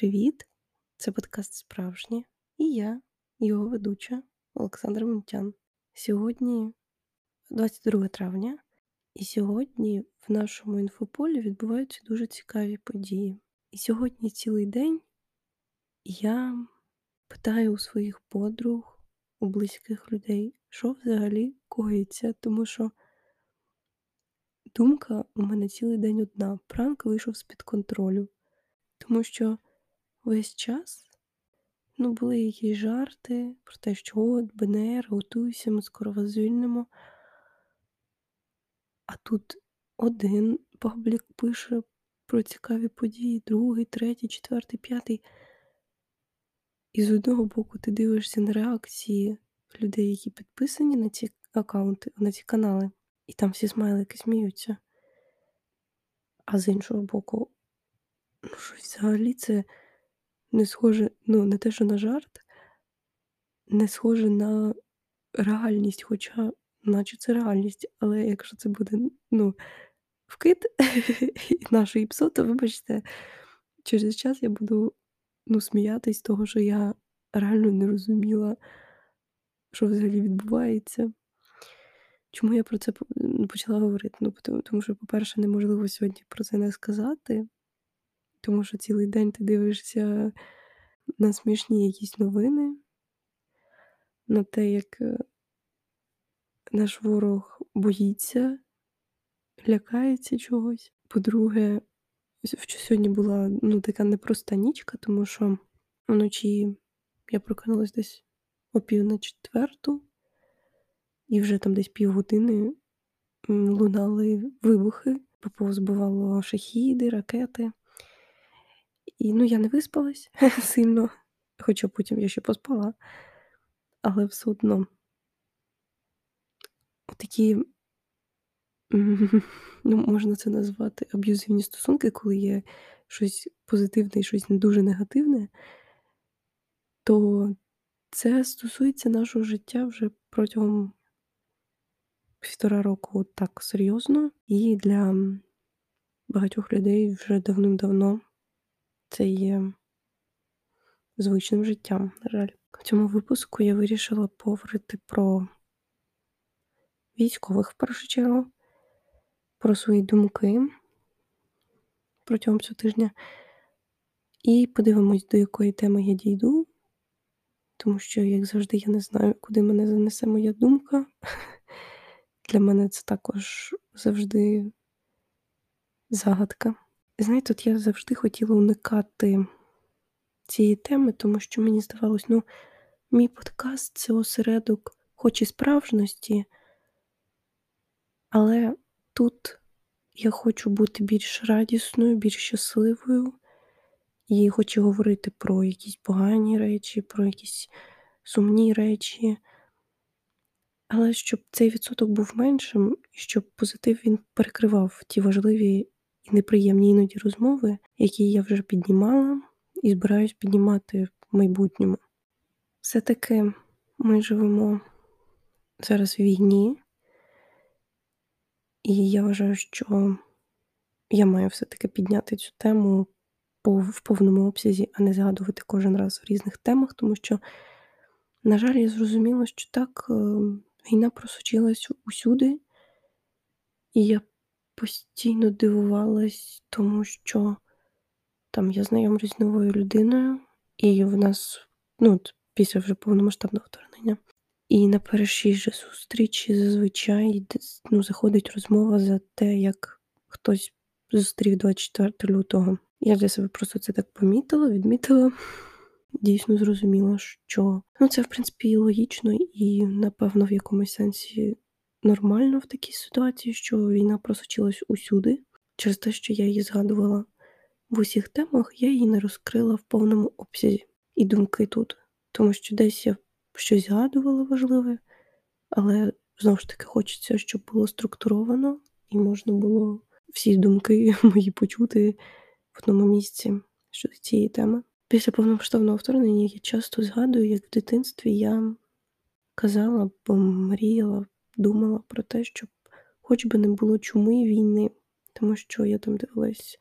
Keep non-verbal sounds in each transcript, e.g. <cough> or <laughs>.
Привіт! Це подкаст Справжнє і я, його ведуча Олександра Мунтян. Сьогодні 22 травня, і сьогодні в нашому інфополі відбуваються дуже цікаві події. І сьогодні цілий день я питаю у своїх подруг, у близьких людей, що взагалі коїться, тому що думка у мене цілий день одна. Пранк вийшов з-під контролю. Тому що весь час ну, були якісь жарти про те, що от БНР, готуйся, ми скоро вас звільнимо. А тут один паблік пише про цікаві події, другий, третій, четвертий, п'ятий. І з одного боку ти дивишся на реакції людей, які підписані на ці аккаунти, на ці канали, і там всі смайлики сміються. А з іншого боку, ну щось взагалі це не схоже, ну, не те, що на жарт, не схоже на реальність, хоча, наче це реальність, але якщо це буде, ну, вкид <laughs> нашої псо, то вибачте, через час я буду ну, сміятись того, що я реально не розуміла, що взагалі відбувається. Чому я про це почала говорити? Ну, тому що, по-перше, неможливо сьогодні про це не сказати, тому що цілий день ти дивишся на смішні якісь новини, на те, як е, наш ворог боїться, лякається чогось. По-друге, сьогодні була ну, така непроста нічка, тому що вночі я прокинулась десь о пів на четверту, і вже там десь півгодини лунали вибухи, поповзбивало шахіди, ракети. І ну, я не виспалась <laughs> сильно, хоча потім я ще поспала, але все одно такі, <laughs> ну, можна це назвати аб'юзивні стосунки, коли є щось позитивне і щось не дуже негативне, то це стосується нашого життя вже протягом півтора року так серйозно, і для багатьох людей вже давним-давно це є звичним життям, на жаль. В цьому випуску я вирішила поговорити про військових в першу чергу, про свої думки протягом цього тижня. І подивимось, до якої теми я дійду, тому що, як завжди, я не знаю, куди мене занесе моя думка. Для мене це також завжди загадка. Знаєте, от я завжди хотіла уникати цієї теми, тому що мені здавалось, ну, мій подкаст це осередок, хоч і справжності, але тут я хочу бути більш радісною, більш щасливою, і хочу говорити про якісь погані речі, про якісь сумні речі. Але щоб цей відсоток був меншим, щоб позитив він перекривав ті важливі неприємні іноді розмови, які я вже піднімала і збираюсь піднімати в майбутньому. Все-таки ми живемо зараз в війні, і я вважаю, що я маю все-таки підняти цю тему в повному обсязі, а не згадувати кожен раз в різних темах, тому що, на жаль, я зрозуміла, що так е, війна просочилась усюди, і я постійно дивувалась, тому що там я знайомлюсь з новою людиною, і в нас, ну, після вже повномасштабного вторгнення. І на першій же зустрічі зазвичай ну, заходить розмова за те, як хтось зустрів 24 лютого. Я для себе просто це так помітила, відмітила. Дійсно зрозуміла, що ну, це, в принципі, і логічно, і, напевно, в якомусь сенсі нормально в такій ситуації, що війна просочилась усюди. Через те, що я її згадувала в усіх темах, я її не розкрила в повному обсязі і думки тут. Тому що десь я щось згадувала важливе, але знову ж таки хочеться, щоб було структуровано і можна було всі думки <laughs> мої почути в одному місці щодо цієї теми. Після повномасштабного вторгнення я часто згадую, як в дитинстві я казала, помріяла, думала про те, щоб хоч би не було чуми війни, тому що я там дивилась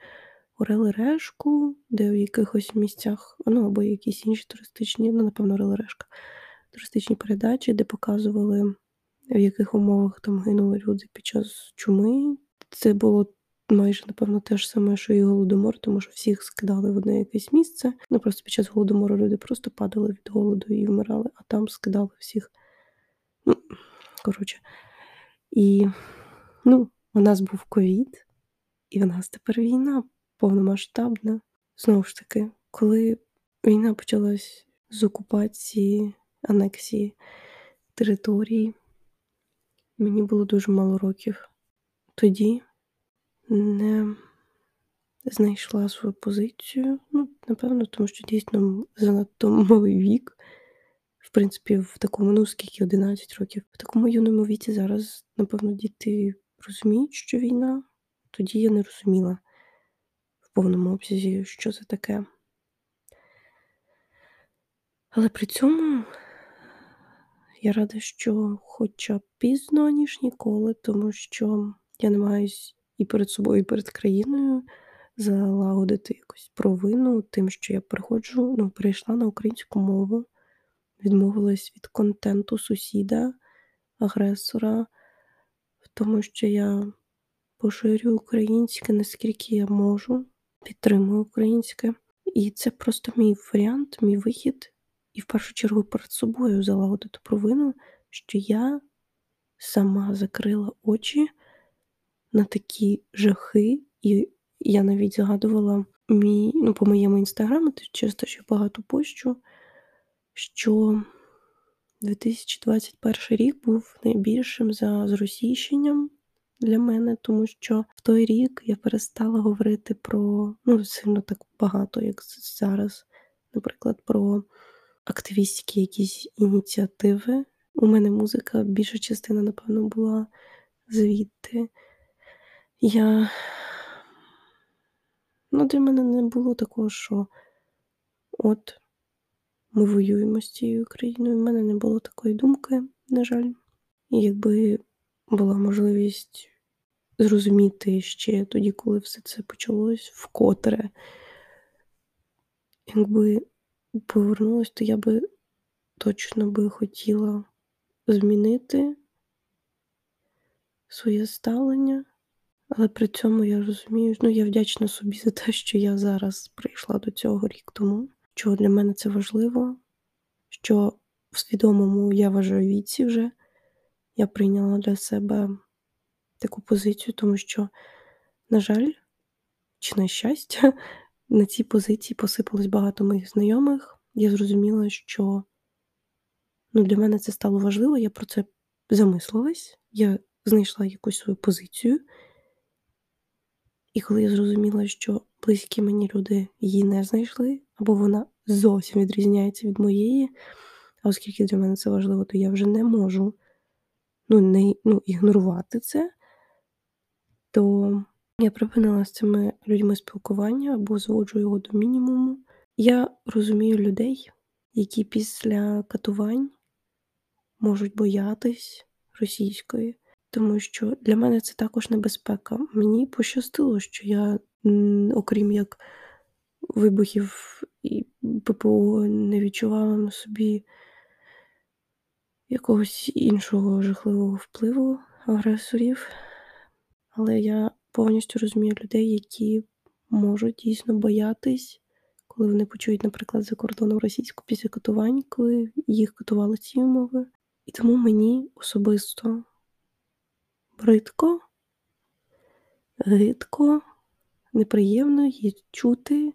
Орел і Решку, де в якихось місцях, ну або якісь інші туристичні, ну, напевно, Орел Решка, туристичні передачі, де показували, в яких умовах там гинули люди під час чуми. Це було майже, напевно, те ж саме, що і голодомор, тому що всіх скидали в одне якесь місце. Ну просто під час голодомору люди просто падали від голоду і вмирали, а там скидали всіх. Ну, коротше. І ну, у нас був ковід, і в нас тепер війна повномасштабна. Знову ж таки, коли війна почалась з окупації, анексії території, мені було дуже мало років. Тоді не знайшла свою позицію. Ну, напевно, тому що дійсно занадто малий вік. В принципі, в такому, ну скільки 11 років. В такому юному віці зараз, напевно, діти розуміють, що війна. Тоді я не розуміла в повному обсязі, що це таке. Але при цьому я рада, що хоча б пізно, ніж ніколи, тому що я намагаюсь і перед собою, і перед країною залагодити якусь провину тим, що я приходжу, ну, перейшла на українську мову, відмовилась від контенту сусіда, агресора, в тому, що я поширюю українське, наскільки я можу, підтримую українське. І це просто мій варіант, мій вихід. І в першу чергу перед собою залагодити провину, що я сама закрила очі на такі жахи, і я навіть згадувала мій, ну, по моєму інстаграму, через те, що багато пощу, що 2021 рік був найбільшим за зросійщенням для мене, тому що в той рік я перестала говорити про ну, сильно так багато, як зараз, наприклад, про активістські якісь ініціативи. У мене музика, більша частина, напевно, була звідти. Я ну, для мене не було такого, що от ми воюємо з цією країною. У мене не було такої думки, на жаль. Якби була можливість зрозуміти ще тоді, коли все це почалось вкотре, якби повернулась, то я би точно би хотіла змінити своє ставлення. Але при цьому я розумію, ну я вдячна собі за те, що я зараз прийшла до цього рік тому, що для мене це важливо, що в свідомому я вважаю віці вже я прийняла для себе таку позицію, тому що, на жаль, чи на щастя, <laughs> на цій позиції посипалось багато моїх знайомих. Я зрозуміла, що ну, для мене це стало важливо, я про це замислилась, я знайшла якусь свою позицію. І коли я зрозуміла, що близькі мені люди її не знайшли, або вона зовсім відрізняється від моєї, а оскільки для мене це важливо, то я вже не можу ну, не, ну, ігнорувати це, то я припинила з цими людьми спілкування або зводжу його до мінімуму. Я розумію людей, які після катувань можуть боятись російської. Тому що для мене це також небезпека. Мені пощастило, що я, окрім як вибухів і ППО, не відчувала на собі якогось іншого жахливого впливу агресорів. Але я повністю розумію людей, які можуть дійсно боятись, коли вони почують, наприклад, за кордоном російську після катувань, коли їх катували цією мовою. І тому мені особисто бридко, гидко, неприємно її чути.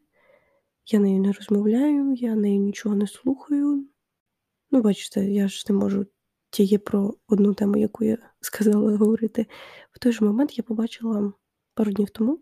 Я нею не розмовляю, я нею нічого не слухаю. Ну, бачите, я ж не можу тільки про одну тему, яку я <laughs> сказала говорити. В той же момент я побачила пару днів тому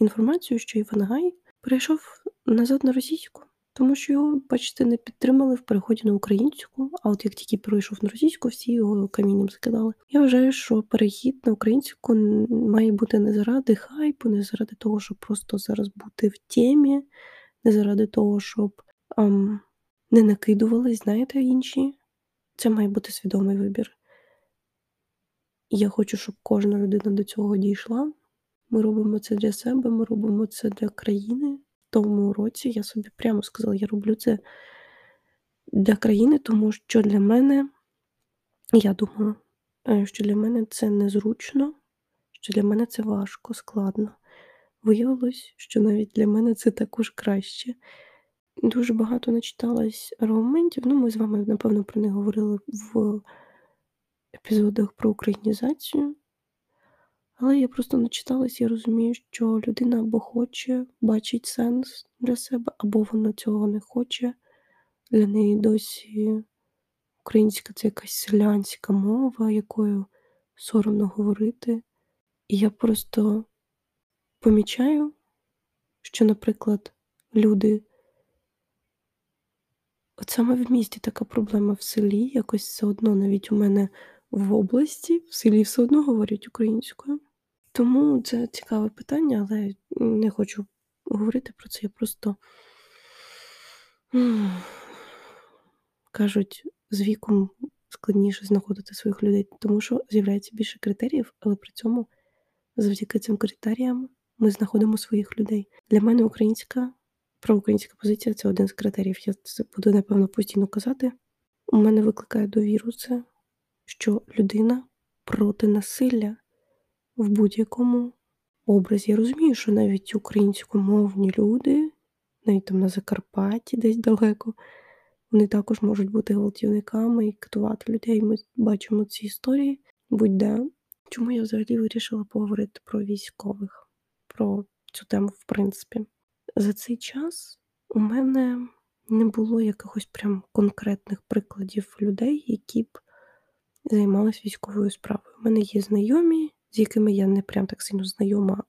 інформацію, що Іван Гай перейшов назад на російську. Тому що його, бачите, не підтримали в переході на українську, а от як тільки перейшов на російську, всі його камінням закидали. Я вважаю, що перехід на українську має бути не заради хайпу, не заради того, щоб просто зараз бути в темі, не заради того, щоб ам, не накидувались, знаєте, інші. Це має бути свідомий вибір. Я хочу, щоб кожна людина до цього дійшла. Ми робимо це для себе, ми робимо це для країни. Тому році я собі прямо сказала, я роблю це для країни, тому що для мене, я думала, е, що для мене це незручно, що для мене це важко, складно. Виявилось, що навіть для мене це також краще. Дуже багато начиталась аргументів. Ну, ми з вами, напевно, про них говорили в епізодах про українізацію. Але я просто начиталась і розумію, що людина або хоче бачить сенс для себе, або вона цього не хоче. Для неї досі українська це якась селянська мова, якою соромно говорити. І я просто помічаю, що, наприклад, люди. От саме в місті така проблема в селі, якось все одно навіть у мене в області, в селі все одно говорять українською. Тому це цікаве питання, але не хочу говорити про це. Я просто кажуть, з віком складніше знаходити своїх людей, тому що з'являється більше критеріїв, але при цьому завдяки цим критеріям ми знаходимо своїх людей. Для мене українська проукраїнська позиція це один з критеріїв. Я це буду, напевно, постійно казати. У мене викликає довіру це, що людина проти насилля в будь-якому образі. Я розумію, що навіть українськомовні люди, навіть там на Закарпатті, десь далеко, вони також можуть бути гвалтівниками і катувати людей. Ми бачимо ці історії будь-де. Чому я взагалі вирішила поговорити про військових, про цю тему, в принципі. За цей час у мене не було якихось прям конкретних прикладів людей, які б займалися військовою справою. У мене є знайомі, з якими я не прям так сильно знайома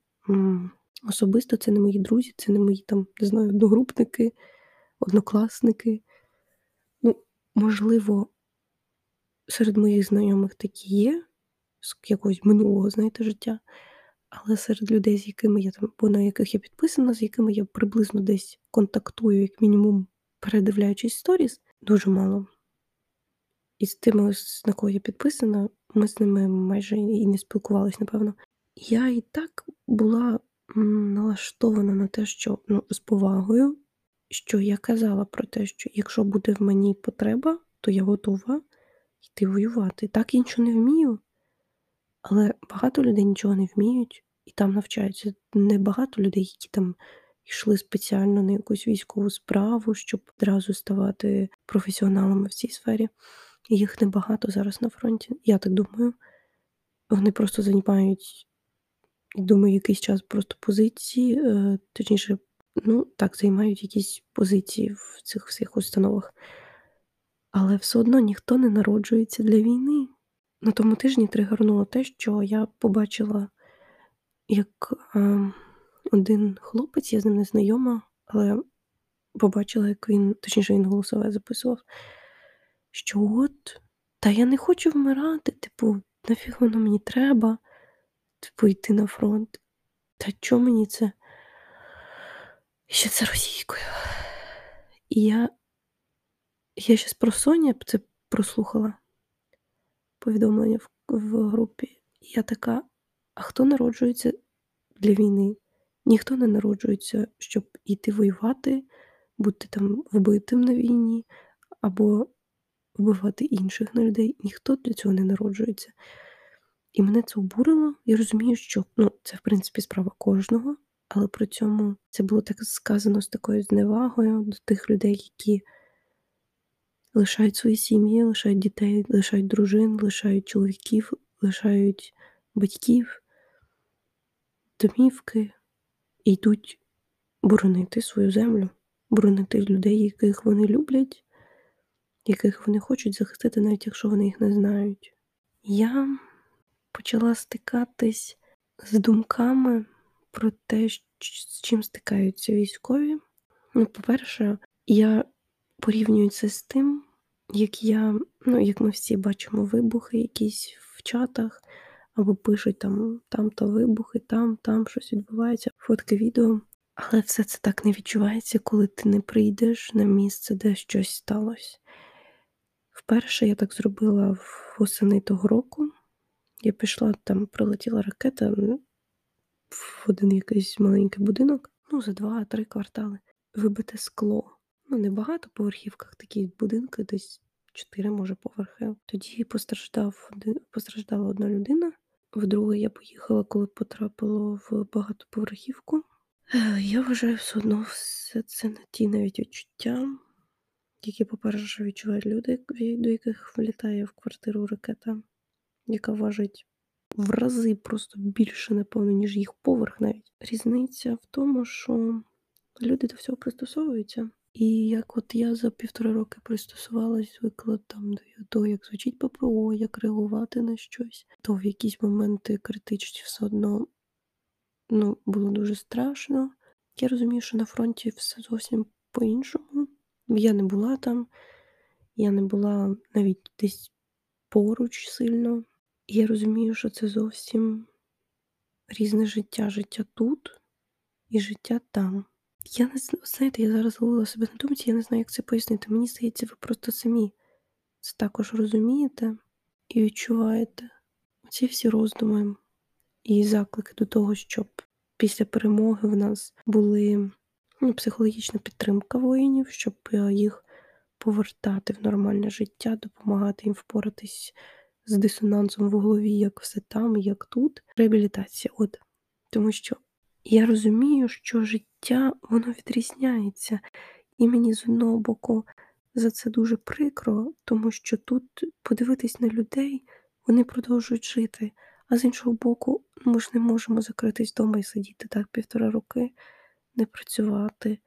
особисто. Це не мої друзі, це не мої там, не знаю, одногрупники, однокласники. Ну, можливо, серед моїх знайомих такі є з якогось минулого, знаєте, життя. Але серед людей, з якими я там, або на яких я підписана, з якими я приблизно десь контактую, як мінімум, передивляючись сторіс, дуже мало. І з тими, на кого я підписана, ми з ними майже і не спілкувалися, напевно. Я і так була налаштована на те, що ну, з повагою, що я казала про те, що якщо буде в мені потреба, то я готова йти воювати. Так іншого не вмію. Але багато людей нічого не вміють і там навчаються. Небагато людей, які там йшли спеціально на якусь військову справу, щоб одразу ставати професіоналами в цій сфері. Їх небагато зараз на фронті. Я так думаю. Вони просто займають, думаю, якийсь час просто позиції, е, точніше, ну, так, займають якісь позиції в цих всіх установах. Але все одно ніхто не народжується для війни. На тому тижні тригернуло те, що я побачила, як е, один хлопець, я з ним не знайома, але побачила, як він, точніше, він голосове записував, що от, та я не хочу вмирати, типу, нафіг воно мені треба, типу, йти на фронт. Та чого мені це? Ще це російською. І я я щас про Соня це прослухала повідомлення в, в групі. я така: а хто народжується для війни? Ніхто не народжується, щоб іти воювати, бути там вбитим на війні, або вбивати інших на людей. Ніхто для цього не народжується. І мене це обурило. Я розумію, що ну, це, в принципі, справа кожного, але при цьому це було так сказано з такою зневагою до тих людей, які лишають свої сім'ї, лишають дітей, лишають дружин, лишають чоловіків, лишають батьків, домівки і йдуть боронити свою землю, боронити людей, яких вони люблять, яких вони хочуть захистити, навіть якщо вони їх не знають. Я почала стикатись з думками про те, з чим стикаються військові. Ну, по-перше, я порівнюю це з тим, як я, ну, як ми всі бачимо вибухи якісь в чатах, або пишуть там там-то вибухи, там, там щось відбувається, фотки відео. Але все це так не відчувається, коли ти не прийдеш на місце, де щось сталося. Вперше я так зробила восени того року. Я пішла, там прилетіла ракета в один якийсь маленький будинок, ну, за 2-3 квартали. Вибите скло. Ну, не багато поверхівках такі будинки, десь 4, може, поверхи. Тоді постраждав постраждала одна людина. Вдруге я поїхала, коли потрапило в багатоповерхівку. Я вважаю, все одно все це не ті навіть відчуття, які, по-перше, відчувають люди, до яких влітає в квартиру ракета, яка важить в рази просто більше, напевно, ніж їх поверх навіть. Різниця в тому, що люди до всього пристосовуються. І як от я за півтора роки пристосувалась, звикла там до того, як звучить ППО, як реагувати на щось, то в якісь моменти критичні все одно ну, було дуже страшно. Я розумію, що на фронті все зовсім по-іншому. Я не була там, я не була навіть десь поруч сильно. І я розумію, що це зовсім різне життя. Життя тут і життя там. Я не знаєте, я зараз ловила себе на думці, я не знаю, як це пояснити. Мені здається, ви просто самі це також розумієте і відчуваєте ці всі роздуми і заклики до того, щоб після перемоги в нас були психологічна підтримка воїнів, щоб е, їх повертати в нормальне життя, допомагати їм впоратись з дисонансом в голові, як все там, як тут. Реабілітація. От тому що я розумію, що життя воно відрізняється, і мені з одного боку за це дуже прикро, тому що тут подивитись на людей, вони продовжують жити. А з іншого боку, ми ж не можемо закритись вдома і сидіти так півтора роки, не працювати,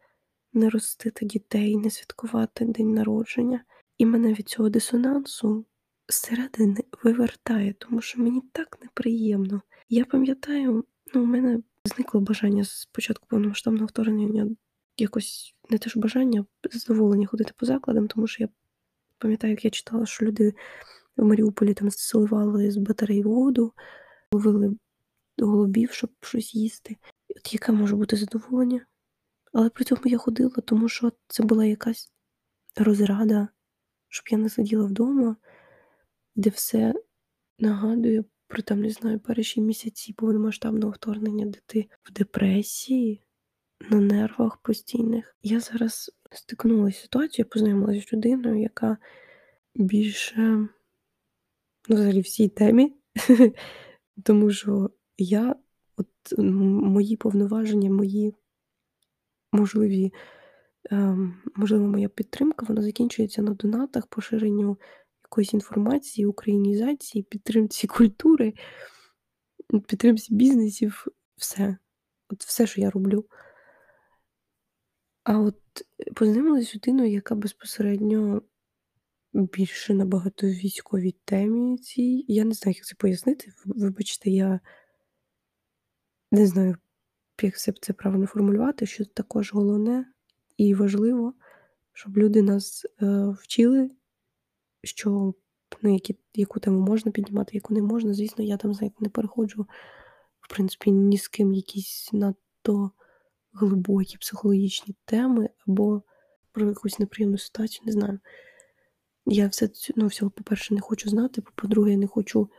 не ростити дітей, не святкувати день народження. І мене від цього дисонансу зсередини вивертає, тому що мені так неприємно. Я пам'ятаю, ну, у мене зникло бажання з початку повномасштабного вторгнення якось не те ж бажання, задоволення ходити по закладам, тому що я пам'ятаю, як я читала, що люди в Маріуполі там заливали з батарей воду, ловили голубів, щоб щось їсти. От яке може бути задоволення? Але при цьому я ходила, тому що це була якась розрада, щоб я не сиділа вдома, де все нагадує про там, не знаю, перші місяці повномасштабного вторгнення, де ти в депресії, на нервах постійних. Я зараз стикнулася з ситуацією, познайомилася з людиною, яка більше ну, взагалі в цій темі, <laughs> тому що я, от мої повноваження, мої можливі, ем, можливо, моя підтримка, вона закінчується на донатах, поширенню якоїсь інформації, українізації, підтримці культури, підтримці бізнесів, все. От все, що я роблю. А от познайомилася з людиною, яка безпосередньо більше набагато військовій темі цій. Я не знаю, як це пояснити. Вибачте, я не знаю, як це правильно формулювати, що також головне і важливо, щоб люди нас е, вчили, що ну, які, яку тему можна піднімати, яку не можна. Звісно, я там, знаєте, не переходжу, в принципі, ні з ким якісь надто глибокі психологічні теми або про якусь неприємну ситуацію, не знаю. Я все ну, всього, по-перше, не хочу знати, по-друге, я не хочу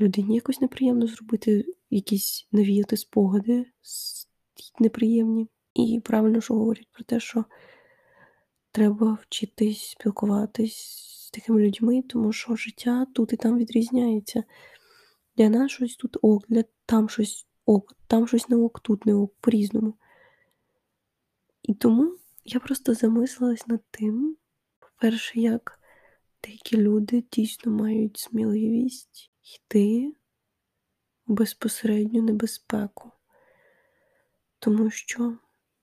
людині якось неприємно зробити, якісь навіяти спогади неприємні. І правильно, що говорять про те, що треба вчитись спілкуватись з такими людьми, тому що життя тут і там відрізняється. Для нас щось тут ок, для там щось ок, там щось не ок, тут не ок, по-різному. І тому я просто замислилась над тим, по-перше, як деякі люди дійсно мають сміливість йти в безпосередню небезпеку. Тому що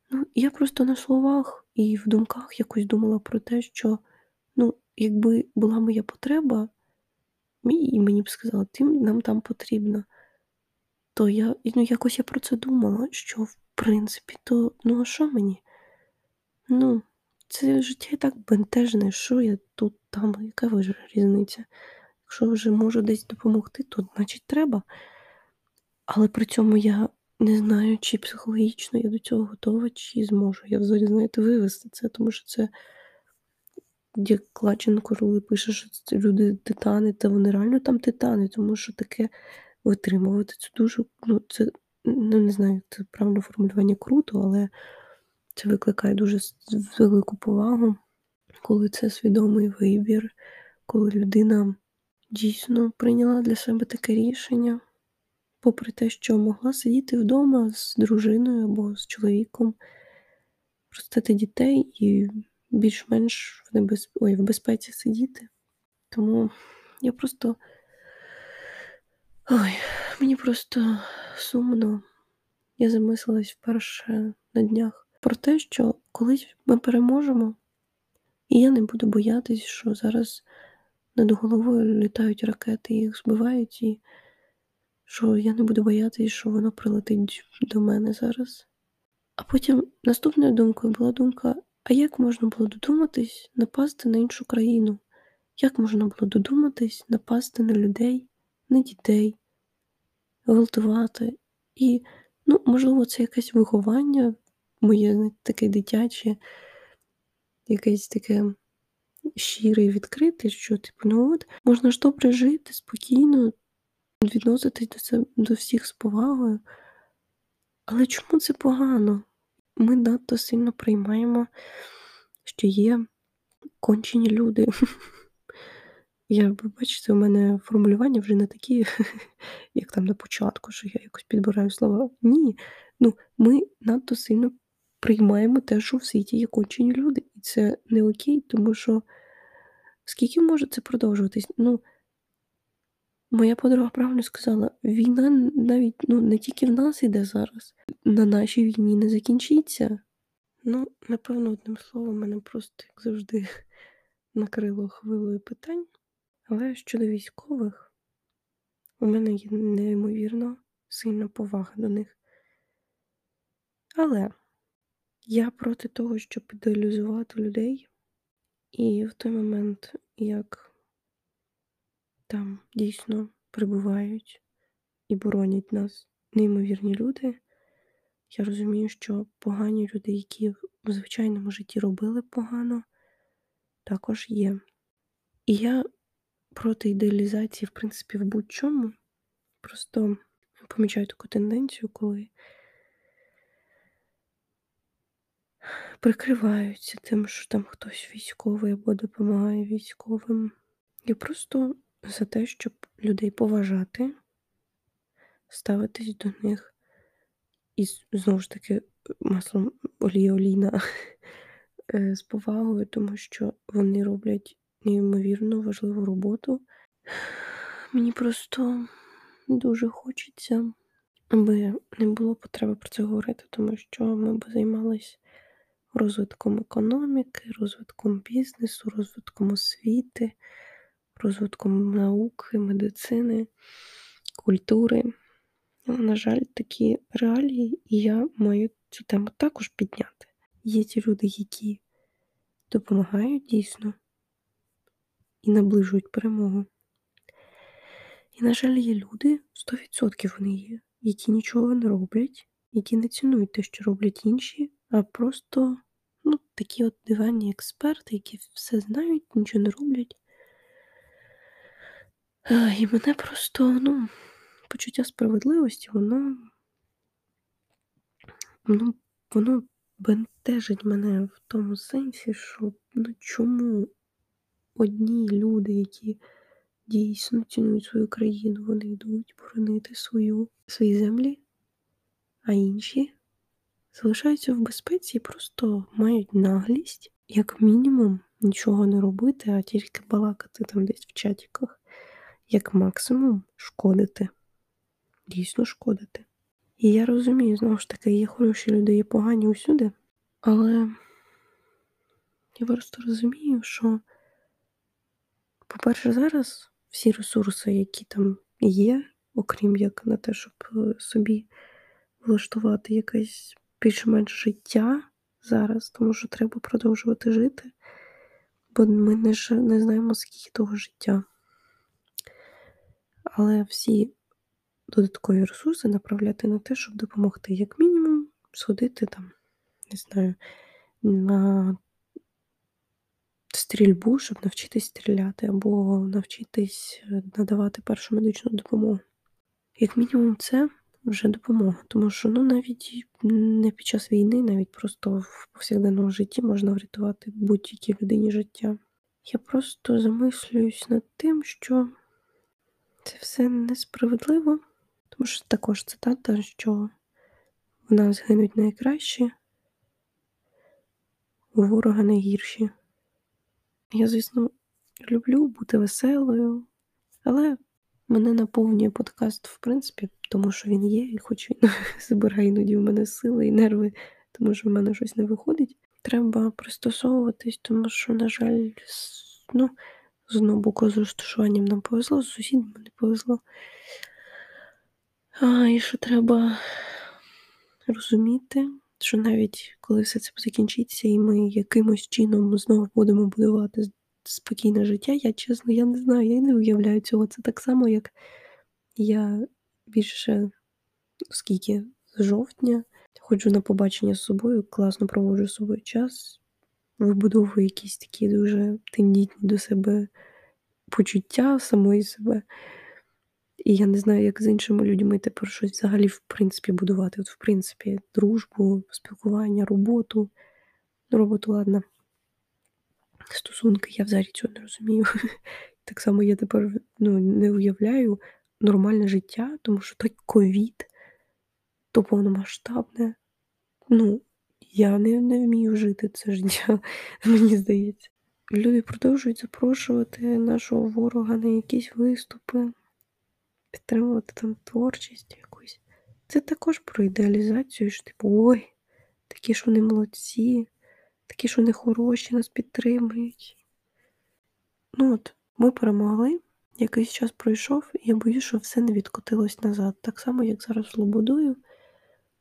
ну, я просто на словах і в думках якось думала про те, що ну, якби була моя потреба, і мені б сказали, ти нам там потрібно, то я ну, якось я про це думала, що в принципі, то ну а що мені? Ну, це життя і так бентежне, що я тут, там, яка вже різниця? Якщо вже можу десь допомогти, то значить треба. Але при цьому я не знаю, чи психологічно я до цього готова, чи зможу. Я взагалі, знаєте, вивести це, тому що це як Клаченко, коли пише, що це люди титани, та вони реально там титани, тому що таке витримувати це дуже, ну, це ну, не знаю, це правильне формулювання круто, але це викликає дуже велику повагу, коли це свідомий вибір, коли людина дійсно прийняла для себе таке рішення, попри те, що могла сидіти вдома з дружиною або з чоловіком, ростити дітей і більш-менш в, небез... Ой, в безпеці сидіти. Тому я просто. Ой, мені просто сумно. Я замислилась вперше на днях про те, що колись ми переможемо, і я не буду боятись, що зараз над головою літають ракети, їх збивають, і що я не буду боятись, що воно прилетить до мене зараз. А потім наступною думкою була думка: а як можна було додуматись напасти на іншу країну? Як можна було додуматись напасти на людей, на дітей, гвалтувати? І, ну, можливо, це якесь виховання моє таке дитяче, якесь таке щире і відкрите, що, типу, ну от, можна ж добре жити, спокійно, відноситись до, до всіх з повагою. Але чому це погано? Ми надто сильно приймаємо, що є кончені люди. <laughs> Я, бачите, у мене формулювання вже не такі, <laughs> як там на початку, що я якось підбираю слова. Ні. Ну, Ми надто сильно приймаємо те, що в світі є кончені люди. І це не окей, тому що скільки може це продовжуватись? Ну, Моя подруга правильно сказала, війна навіть ну, не тільки в нас іде зараз, на нашій війні не закінчиться. Ну, напевно, одним словом, мене просто, як завжди, <laughs> накрило хвилою питань. Але щодо військових, у мене є неймовірно сильна повага до них. Але я проти того, щоб ідеалізувати людей, і в той момент, як там дійсно прибувають і боронять нас неймовірні люди, я розумію, що погані люди, які в звичайному житті робили погано, також є. І я проти ідеалізації, в принципі, в будь-чому. Просто помічаю таку тенденцію, коли прикриваються тим, що там хтось військовий або допомагає військовим. Я просто за те, щоб людей поважати, ставитись до них і знову ж таки маслом олія олійна з повагою, тому що вони роблять неймовірно важливу роботу. Мені просто дуже хочеться, аби не було потреби про це говорити, тому що ми б займалися розвитком економіки, розвитком бізнесу, розвитком освіти, розвитком науки, медицини, культури. На жаль, такі реалії, і я маю цю тему також підняти. Є ті люди, які допомагають дійсно і наближують перемогу. І, на жаль, є люди, 100% вони є, які нічого не роблять, які не цінують те, що роблять інші, а просто ну, такі от диванні експерти, які все знають, нічого не роблять. І мене просто, ну, почуття справедливості, воно, ну, воно бентежить мене в тому сенсі, що ну чому одні люди, які дійсно цінують свою країну, вони йдуть боронити свою, свої землі, а інші залишаються в безпеці і просто мають наглість, як мінімум, нічого не робити, а тільки балакати там десь в чатіках, як максимум шкодити, дійсно шкодити. І я розумію, знову ж таки, є хороші люди, є погані усюди, але я просто розумію, що по-перше, зараз всі ресурси, які там є, окрім як на те, щоб е, собі влаштувати якесь більш-менш життя зараз, тому що треба продовжувати жити, бо ми не, ж, не знаємо, скільки того життя. Але всі додаткові ресурси направляти на те, щоб допомогти, як мінімум, сходити там, не знаю, на стрільбу, щоб навчитись стріляти, або навчитись е, надавати першу медичну допомогу. Як мінімум, це вже допомога. Тому що ну, навіть не під час війни, навіть просто в повсякденному житті можна врятувати будь-якій людині життя. Я просто замислююсь над тим, що це все несправедливо, тому що також цитата, що в нас гинуть найкращі, у ворога найгірші. Я, звісно, люблю бути веселою, але мене наповнює подкаст, в принципі, тому що він є, і хоч він <laughs> забирає іноді в мене сили і нерви, тому що в мене щось не виходить. Треба пристосовуватись, тому що, на жаль, ну, з одного боку, з розташуванням нам повезло, з сусідами не повезло. А, І що треба розуміти, що навіть коли все це закінчиться, і ми якимось чином знову будемо будувати спокійне життя, я чесно, я не знаю, я не уявляю цього. Це так само, як я більше, скільки з жовтня ходжу на побачення з собою, класно проводжу з собою час, вибудовую якісь такі дуже тендітні до себе почуття самої себе. І я не знаю, як з іншими людьми тепер щось взагалі в принципі будувати. От, в принципі, дружбу, спілкування, роботу. Ну, роботу, ладно. Стосунки, я взагалі цього не розумію. <laughs> Так само я тепер ну, не уявляю нормальне життя, тому що той ковід, то повномасштабне. Ну, я не, не вмію жити це життя, <laughs> мені здається. Люди продовжують запрошувати нашого ворога на якісь виступи підтримувати там творчість якусь. Це також про ідеалізацію, що типу, ой, такі ж вони молодці, такі ж вони хороші, нас підтримують. Ну от, ми перемогли, якийсь час пройшов, і я боюсь, що все не відкотилось назад. Так само, як зараз з Лободою,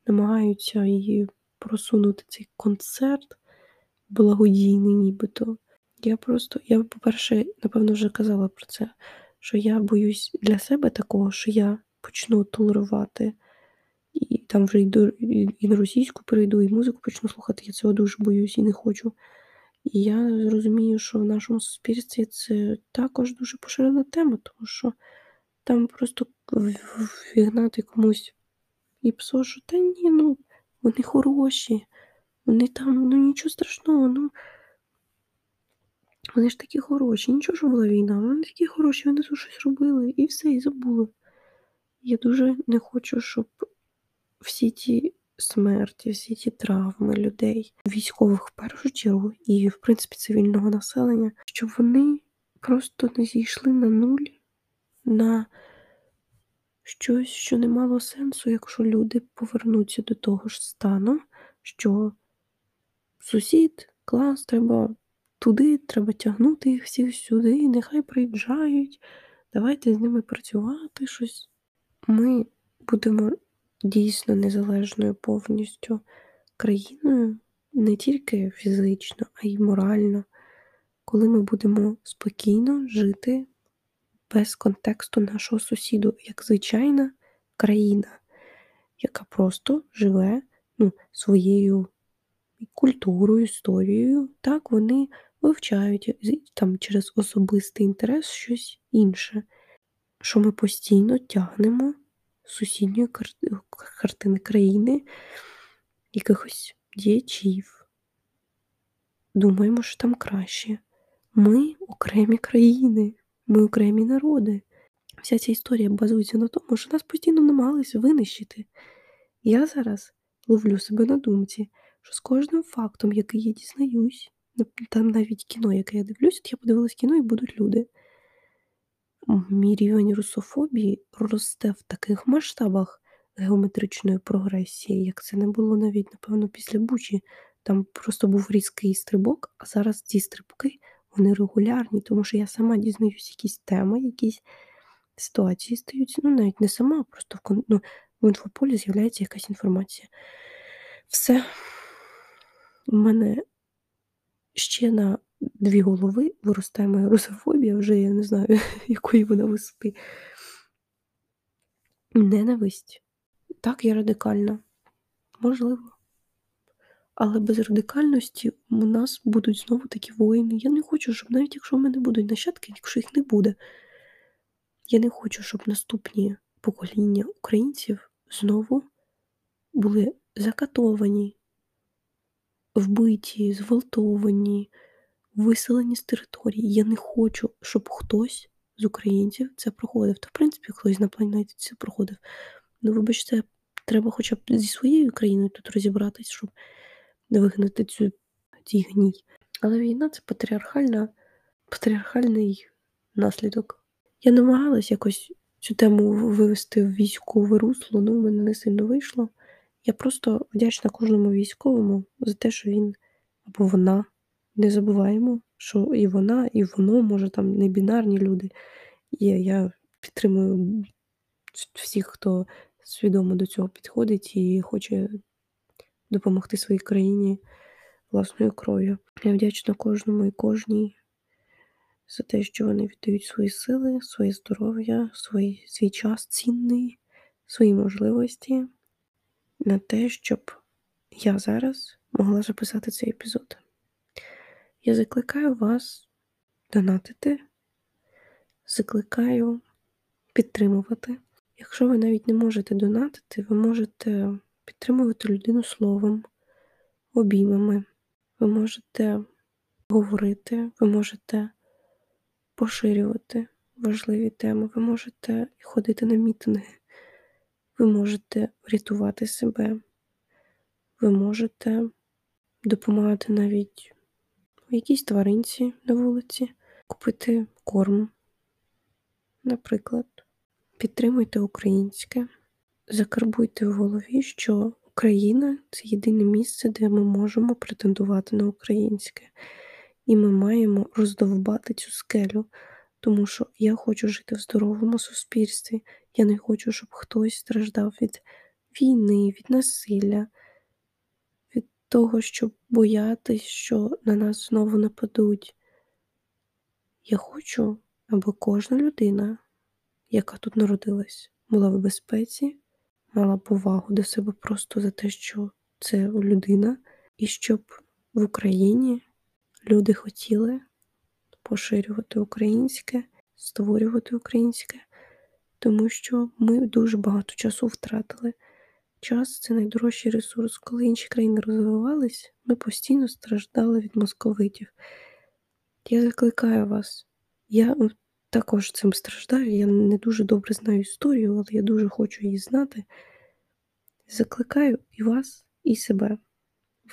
намагаються її просунути цей концерт благодійний, нібито. Я просто, я, по-перше, напевно, вже казала про це що я боюсь для себе такого, що я почну толерувати, і там вже йду, і на російську перейду, і музику почну слухати. Я цього дуже боюсь і не хочу. І я зрозумію, що в нашому суспільстві це також дуже поширена тема, тому що там просто вігнати комусь і псо, що та ні, ну вони хороші, вони там, ну нічого страшного, ну вони ж такі хороші, нічого що була війна, вони такі хороші, вони тут щось робили і все, і забули. Я дуже не хочу, щоб всі ті смерті, всі ті травми людей, військових в першу чергу, і, в принципі, цивільного населення, щоб вони просто не зійшли на нуль, на щось, що не мало сенсу, якщо люди повернуться до того ж стану, що сусід, клас, треба туди, треба тягнути їх всіх сюди, нехай приїжджають, давайте з ними працювати щось. Ми будемо дійсно незалежною повністю країною, не тільки фізично, а й морально, коли ми будемо спокійно жити без контексту нашого сусіду, як звичайна країна, яка просто живе ну, своєю культурою, історією, так вони вивчають там через особистий інтерес щось інше, що ми постійно тягнемо сусідньої картини країни якихось діячів. Думаємо, що там краще. Ми окремі країни, ми окремі народи. Вся ця історія базується на тому, що нас постійно намагалися винищити. Я зараз ловлю себе на думці, що з кожним фактом, який я дізнаюсь, там навіть кіно, яке я дивлюсь, от я подивилась кіно і будуть люди. Рівень русофобії росте в таких масштабах геометричної прогресії, як це не було навіть, напевно, після Бучі. Там просто був різкий стрибок, а зараз ці стрибки вони регулярні, тому що я сама дізнаюсь якісь теми, якісь ситуації стаються. Ну, навіть не сама, просто в ну, в інфополі з'являється якась інформація. Все. У мене ще на дві голови виростає моя русофобія, вже я не знаю, <laughs> якої вона висоти. Ненависть. Так, я радикальна. Можливо. Але без радикальності у нас будуть знову такі воїни. Я не хочу, щоб навіть якщо в мене будуть нащадки, якщо їх не буде, я не хочу, щоб наступні покоління українців знову були закатовані, вбиті, зґвалтовані, виселені з території. Я не хочу, щоб хтось з українців це проходив. Та, в принципі, хтось на планеті це проходив. Ну, вибачте, треба хоча б зі своєю країною тут розібратись, щоб вигнати цю цій гній. Але війна це патріархальна, патріархальний наслідок. Я намагалась якось цю тему вивести в військове русло, ну, в мене не сильно вийшло. Я просто вдячна кожному військовому за те, що він або вона. Не забуваємо, що і вона, і воно, може, там не бінарні люди. І я підтримую всіх, хто свідомо до цього підходить і хоче допомогти своїй країні власною кров'ю. Я вдячна кожному і кожній за те, що вони віддають свої сили, своє здоров'я, свій, свій час цінний, свої можливості на те, щоб я зараз могла записати цей епізод. Я закликаю вас донатити, закликаю підтримувати. Якщо ви навіть не можете донатити, ви можете підтримувати людину словом, обіймами, ви можете говорити, ви можете поширювати важливі теми, ви можете ходити на мітинги, ви можете врятувати себе, ви можете допомагати навіть якійсь тваринці на вулиці, купити корм, наприклад, підтримуйте українське, закарбуйте в голові, що Україна це єдине місце, де ми можемо претендувати на українське. І ми маємо роздовбати цю скелю, тому що я хочу жити в здоровому суспільстві. Я не хочу, щоб хтось страждав від війни, від насилля, того, щоб боятись, що на нас знову нападуть. Я хочу, аби кожна людина, яка тут народилась, була в безпеці, мала повагу до себе просто за те, що це людина, і щоб в Україні люди хотіли поширювати українське, створювати українське, тому що ми дуже багато часу втратили. Час це найдорожчий ресурс. Коли інші країни розвивались, ми постійно страждали від московитів. Я закликаю вас. Я також цим страждаю. Я не дуже добре знаю історію, але я дуже хочу її знати. Закликаю і вас, і себе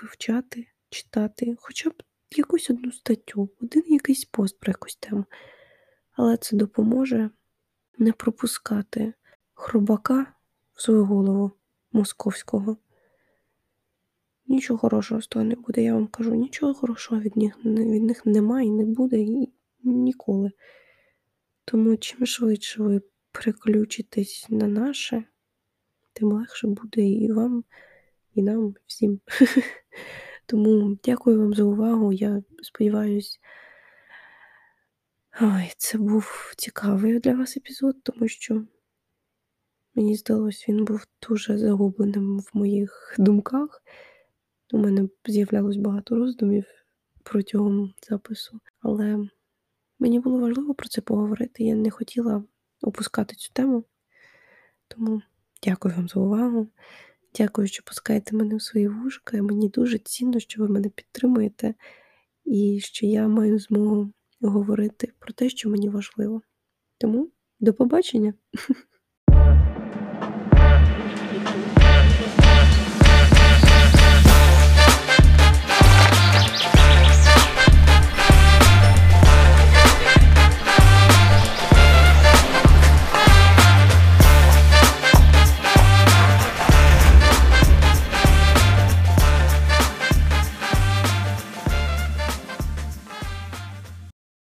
вивчати, читати, хоча б якусь одну статтю, один якийсь пост про якусь тему. Але це допоможе не пропускати хробака в свою голову московського. Нічого хорошого з того не буде. Я вам кажу, нічого хорошого від них від них немає і не буде і ніколи. Тому чим швидше ви переключитесь на наше, тим легше буде і вам, і нам всім. <laughs> Тому дякую вам за увагу. Я сподіваюся, це був цікавий для вас епізод, тому що. Мені здалось, він був дуже загубленим в моїх думках. У мене з'являлось багато роздумів протягом запису, але мені було важливо про це поговорити. Я не хотіла опускати цю тему. Тому дякую вам за увагу. Дякую, що пускаєте мене в свої вушка. Мені дуже цінно, що ви мене підтримуєте, і що я маю змогу говорити про те, що мені важливо. Тому до побачення! <laughs>